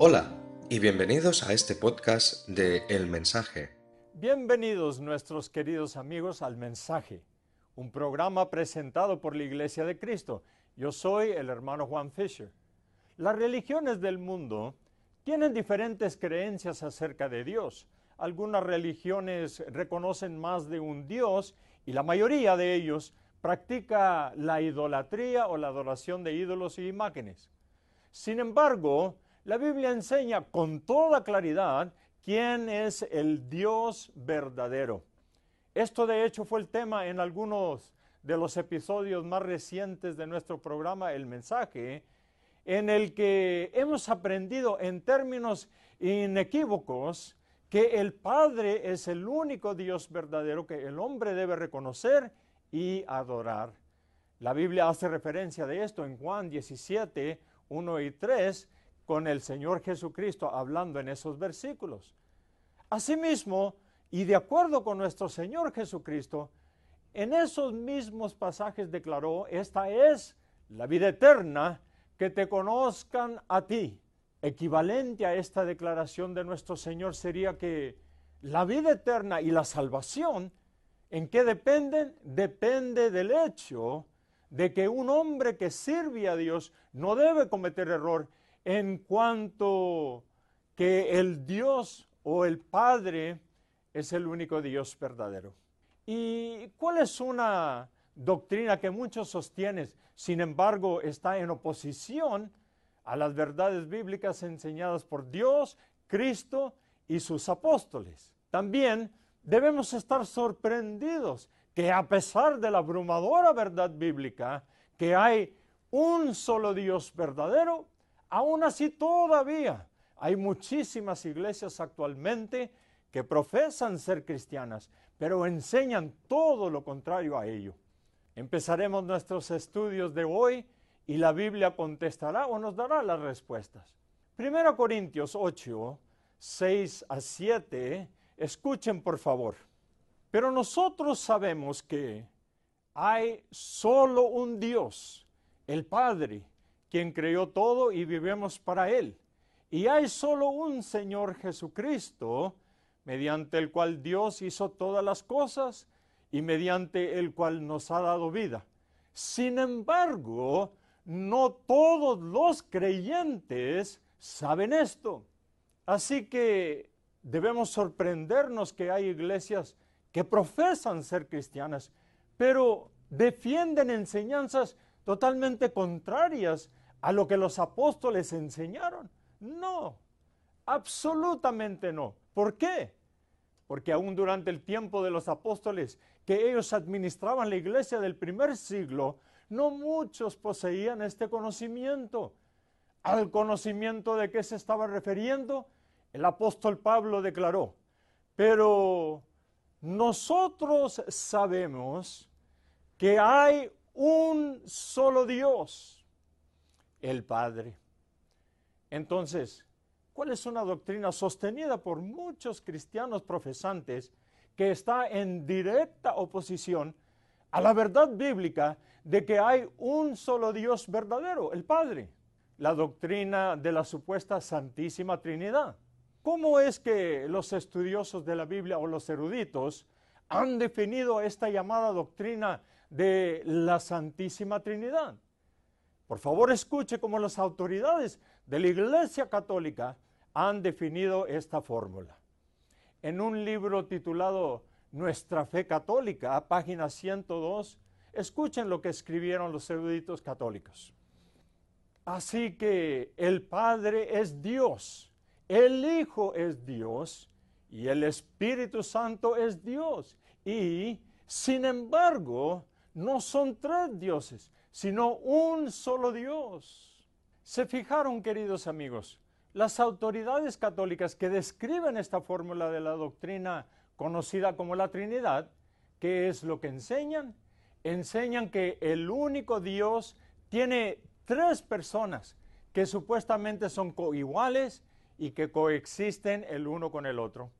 Hola y bienvenidos a este podcast de El Mensaje. Bienvenidos nuestros queridos amigos al Mensaje, un programa presentado por la Iglesia de Cristo. Yo soy el hermano Juan Fisher. Las religiones del mundo tienen diferentes creencias acerca de Dios. Algunas religiones reconocen más de un Dios y la mayoría de ellos practica la idolatría o la adoración de ídolos y imágenes. Sin embargo, la Biblia enseña con toda claridad quién es el Dios verdadero. Esto de hecho fue el tema en algunos de los episodios más recientes de nuestro programa El Mensaje, en el que hemos aprendido en términos inequívocos que el Padre es el único Dios verdadero que el hombre debe reconocer y adorar. La Biblia hace referencia de esto en Juan 17, 1 y 3, con el Señor Jesucristo hablando en esos versículos. Asimismo, y de acuerdo con nuestro Señor Jesucristo, en esos mismos pasajes declaró, esta es la vida eterna, que te conozcan a ti. Equivalente a esta declaración de nuestro Señor sería que la vida eterna y la salvación, ¿en qué dependen? Depende del hecho de que un hombre que sirve a Dios no debe cometer error en cuanto que el Dios o el Padre es el único Dios verdadero. ¿Y cuál es una doctrina que muchos sostienen, sin embargo está en oposición a las verdades bíblicas enseñadas por Dios, Cristo y sus apóstoles? También debemos estar sorprendidos que a pesar de la abrumadora verdad bíblica, que hay un solo Dios verdadero, Aún así, todavía hay muchísimas iglesias actualmente que profesan ser cristianas, pero enseñan todo lo contrario a ello. Empezaremos nuestros estudios de hoy y la Biblia contestará o nos dará las respuestas. 1 Corintios 8, 6 a 7, escuchen por favor. Pero nosotros sabemos que hay solo un Dios, el Padre, quien creó todo y vivimos para Él. Y hay solo un Señor Jesucristo, mediante el cual Dios hizo todas las cosas y mediante el cual nos ha dado vida. Sin embargo, no todos los creyentes saben esto. Así que debemos sorprendernos que hay iglesias que profesan ser cristianas, pero defienden enseñanzas totalmente contrarias a lo que los apóstoles enseñaron. No, absolutamente no. ¿Por qué? Porque aún durante el tiempo de los apóstoles, que ellos administraban la iglesia del primer siglo, no muchos poseían este conocimiento. Al conocimiento de qué se estaba refiriendo, el apóstol Pablo declaró, pero nosotros sabemos que hay un solo Dios el Padre. Entonces, ¿cuál es una doctrina sostenida por muchos cristianos profesantes que está en directa oposición a la verdad bíblica de que hay un solo Dios verdadero, el Padre? La doctrina de la supuesta Santísima Trinidad. ¿Cómo es que los estudiosos de la Biblia o los eruditos han definido esta llamada doctrina de la Santísima Trinidad? Por favor, escuche cómo las autoridades de la Iglesia Católica han definido esta fórmula. En un libro titulado Nuestra Fe Católica, página 102, escuchen lo que escribieron los eruditos católicos. Así que el Padre es Dios, el Hijo es Dios y el Espíritu Santo es Dios. Y, sin embargo, no son tres dioses, sino un solo Dios. ¿Se fijaron, queridos amigos? Las autoridades católicas que describen esta fórmula de la doctrina conocida como la Trinidad, ¿qué es lo que enseñan? Enseñan que el único Dios tiene tres personas que supuestamente son coiguales y que coexisten el uno con el otro.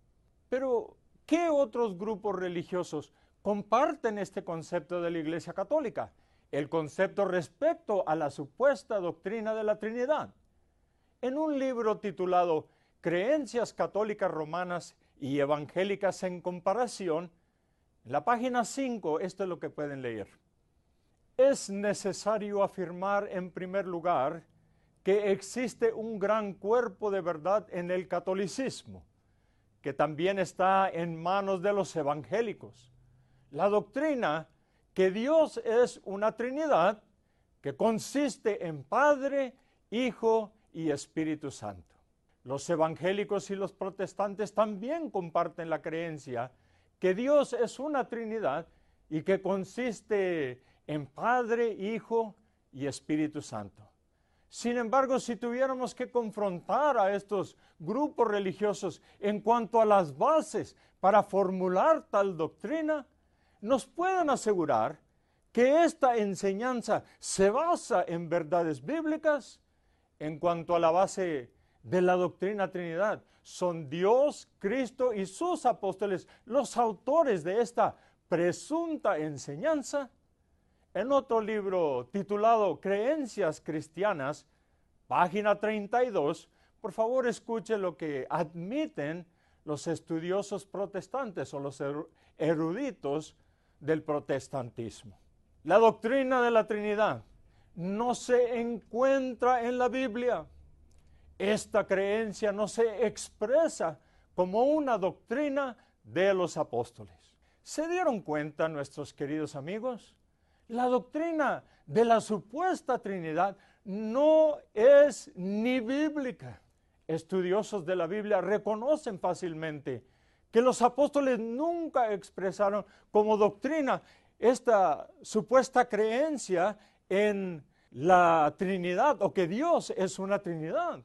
Pero, ¿qué otros grupos religiosos comparten este concepto de la Iglesia Católica? El concepto respecto a la supuesta doctrina de la Trinidad. en un libro titulado Creencias Católicas Romanas y Evangélicas en Comparación, en la página 5, esto es lo que pueden leer. Es necesario afirmar en primer lugar que existe un gran cuerpo de verdad en el catolicismo, que también está en manos de los evangélicos. La doctrina que Dios es una Trinidad que consiste en Padre, Hijo y Espíritu Santo. Los evangélicos y los protestantes también comparten la creencia que Dios es una Trinidad y que consiste en Padre, Hijo y Espíritu Santo. Sin embargo, si tuviéramos que confrontar a estos grupos religiosos en cuanto a las bases para formular tal doctrina, nos pueden asegurar que esta enseñanza se basa en verdades bíblicas en cuanto a la base de la doctrina Trinidad. Son Dios, Cristo y sus apóstoles los autores de esta presunta enseñanza. En otro libro titulado Creencias Cristianas, página 32, por favor escuche lo que admiten los estudiosos protestantes o los eruditos del protestantismo. La doctrina de la Trinidad no se encuentra en la Biblia. Esta creencia no se expresa como una doctrina de los apóstoles. ¿Se dieron cuenta nuestros queridos amigos? La doctrina de la supuesta Trinidad no es ni bíblica. Estudiosos de la Biblia reconocen fácilmente que los apóstoles nunca expresaron como doctrina esta supuesta creencia en la Trinidad o que Dios es una Trinidad.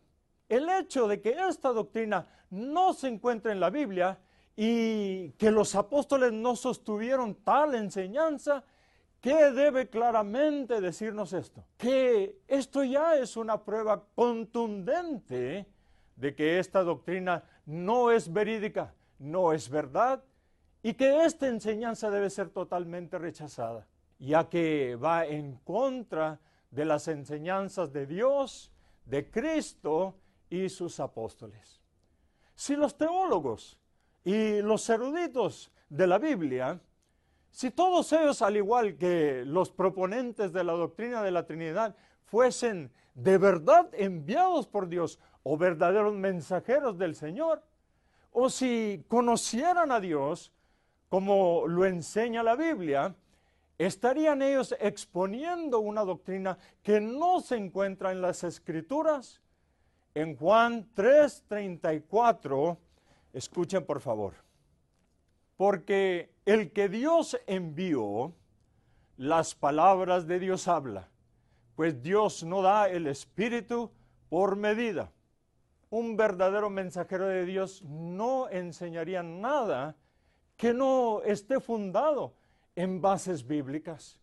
El hecho de que esta doctrina no se encuentra en la Biblia y que los apóstoles no sostuvieron tal enseñanza, ¿qué debe claramente decirnos esto? Que esto ya es una prueba contundente de que esta doctrina no es verídica, no es verdad y que esta enseñanza debe ser totalmente rechazada, ya que va en contra de las enseñanzas de Dios, de Cristo y sus apóstoles. Si los teólogos y los eruditos de la Biblia, si todos ellos, al igual que los proponentes de la doctrina de la Trinidad, fuesen de verdad enviados por Dios o verdaderos mensajeros del Señor, o si conocieran a Dios, como lo enseña la Biblia, estarían ellos exponiendo una doctrina que no se encuentra en las escrituras. En Juan 3:34, escuchen por favor, porque el que Dios envió, las palabras de Dios habla, pues Dios no da el Espíritu por medida. Un verdadero mensajero de Dios no enseñaría nada que no esté fundado en bases bíblicas.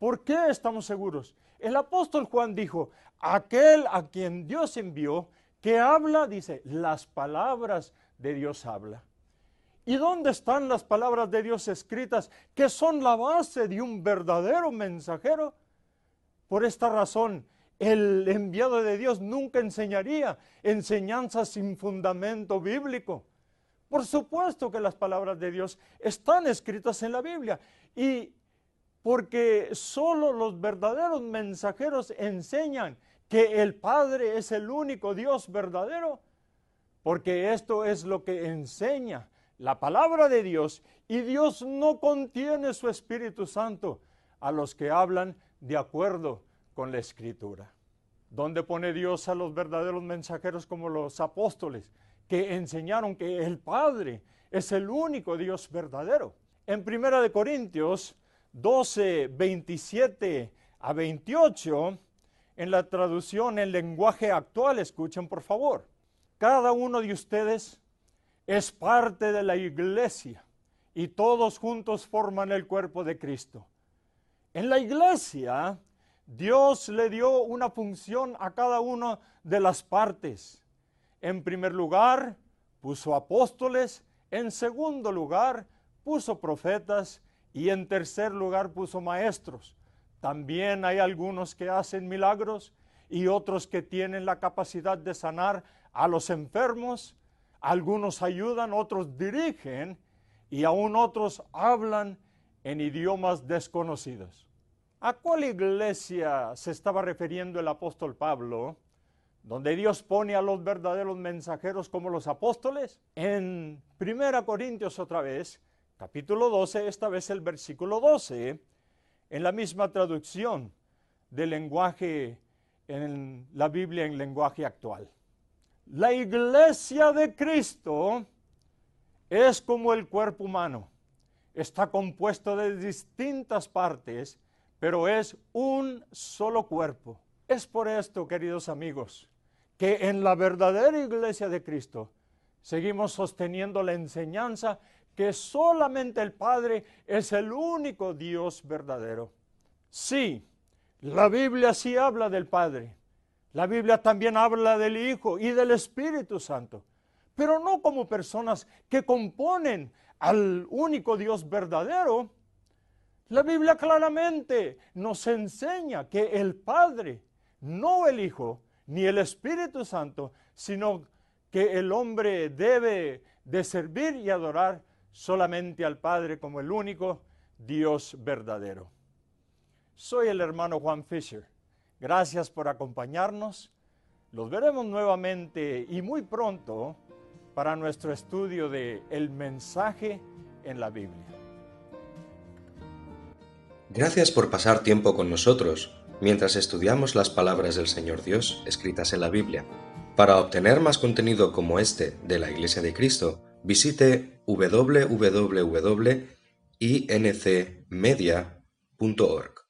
¿Por qué estamos seguros? El apóstol Juan dijo, aquel a quien Dios envió, que habla, dice, las palabras de Dios habla. ¿Y dónde están las palabras de Dios escritas que son la base de un verdadero mensajero? Por esta razón, el enviado de Dios nunca enseñaría enseñanzas sin fundamento bíblico. Por supuesto que las palabras de Dios están escritas en la Biblia y porque solo los verdaderos mensajeros enseñan que el Padre es el único Dios verdadero, porque esto es lo que enseña la palabra de Dios y Dios no contiene su Espíritu Santo a los que hablan de acuerdo con la Escritura. ¿Dónde pone Dios a los verdaderos mensajeros como los apóstoles? que enseñaron que el Padre es el único Dios verdadero. En Primera de Corintios 12, 27 a 28, en la traducción en lenguaje actual, escuchen por favor, cada uno de ustedes es parte de la iglesia y todos juntos forman el cuerpo de Cristo. En la iglesia, Dios le dio una función a cada una de las partes. En primer lugar, puso apóstoles, en segundo lugar, puso profetas y en tercer lugar puso maestros. También hay algunos que hacen milagros y otros que tienen la capacidad de sanar a los enfermos. Algunos ayudan, otros dirigen y aún otros hablan en idiomas desconocidos. ¿A cuál iglesia se estaba refiriendo el apóstol Pablo? Donde Dios pone a los verdaderos mensajeros como los apóstoles. En 1 Corintios otra vez, capítulo 12, esta vez el versículo 12, en la misma traducción del lenguaje en la Biblia en lenguaje actual. La iglesia de Cristo es como el cuerpo humano. Está compuesto de distintas partes pero es un solo cuerpo. Es por esto, queridos amigos, que en la verdadera iglesia de Cristo seguimos sosteniendo la enseñanza que solamente el Padre es el único Dios verdadero. Sí, la Biblia sí habla del Padre. La Biblia también habla del Hijo y del Espíritu Santo, pero no como personas que componen al único Dios verdadero, la Biblia claramente nos enseña que el Padre, no el Hijo, ni el Espíritu Santo, sino que el hombre debe de servir y adorar solamente al Padre como el único Dios verdadero. Soy el hermano Juan Fisher. Gracias por acompañarnos. Los veremos nuevamente y muy pronto para nuestro estudio de el mensaje en la Biblia. Gracias por pasar tiempo con nosotros mientras estudiamos las palabras del Señor Dios escritas en la Biblia. Para obtener más contenido como este de la Iglesia de Cristo, visite www.incmedia.org.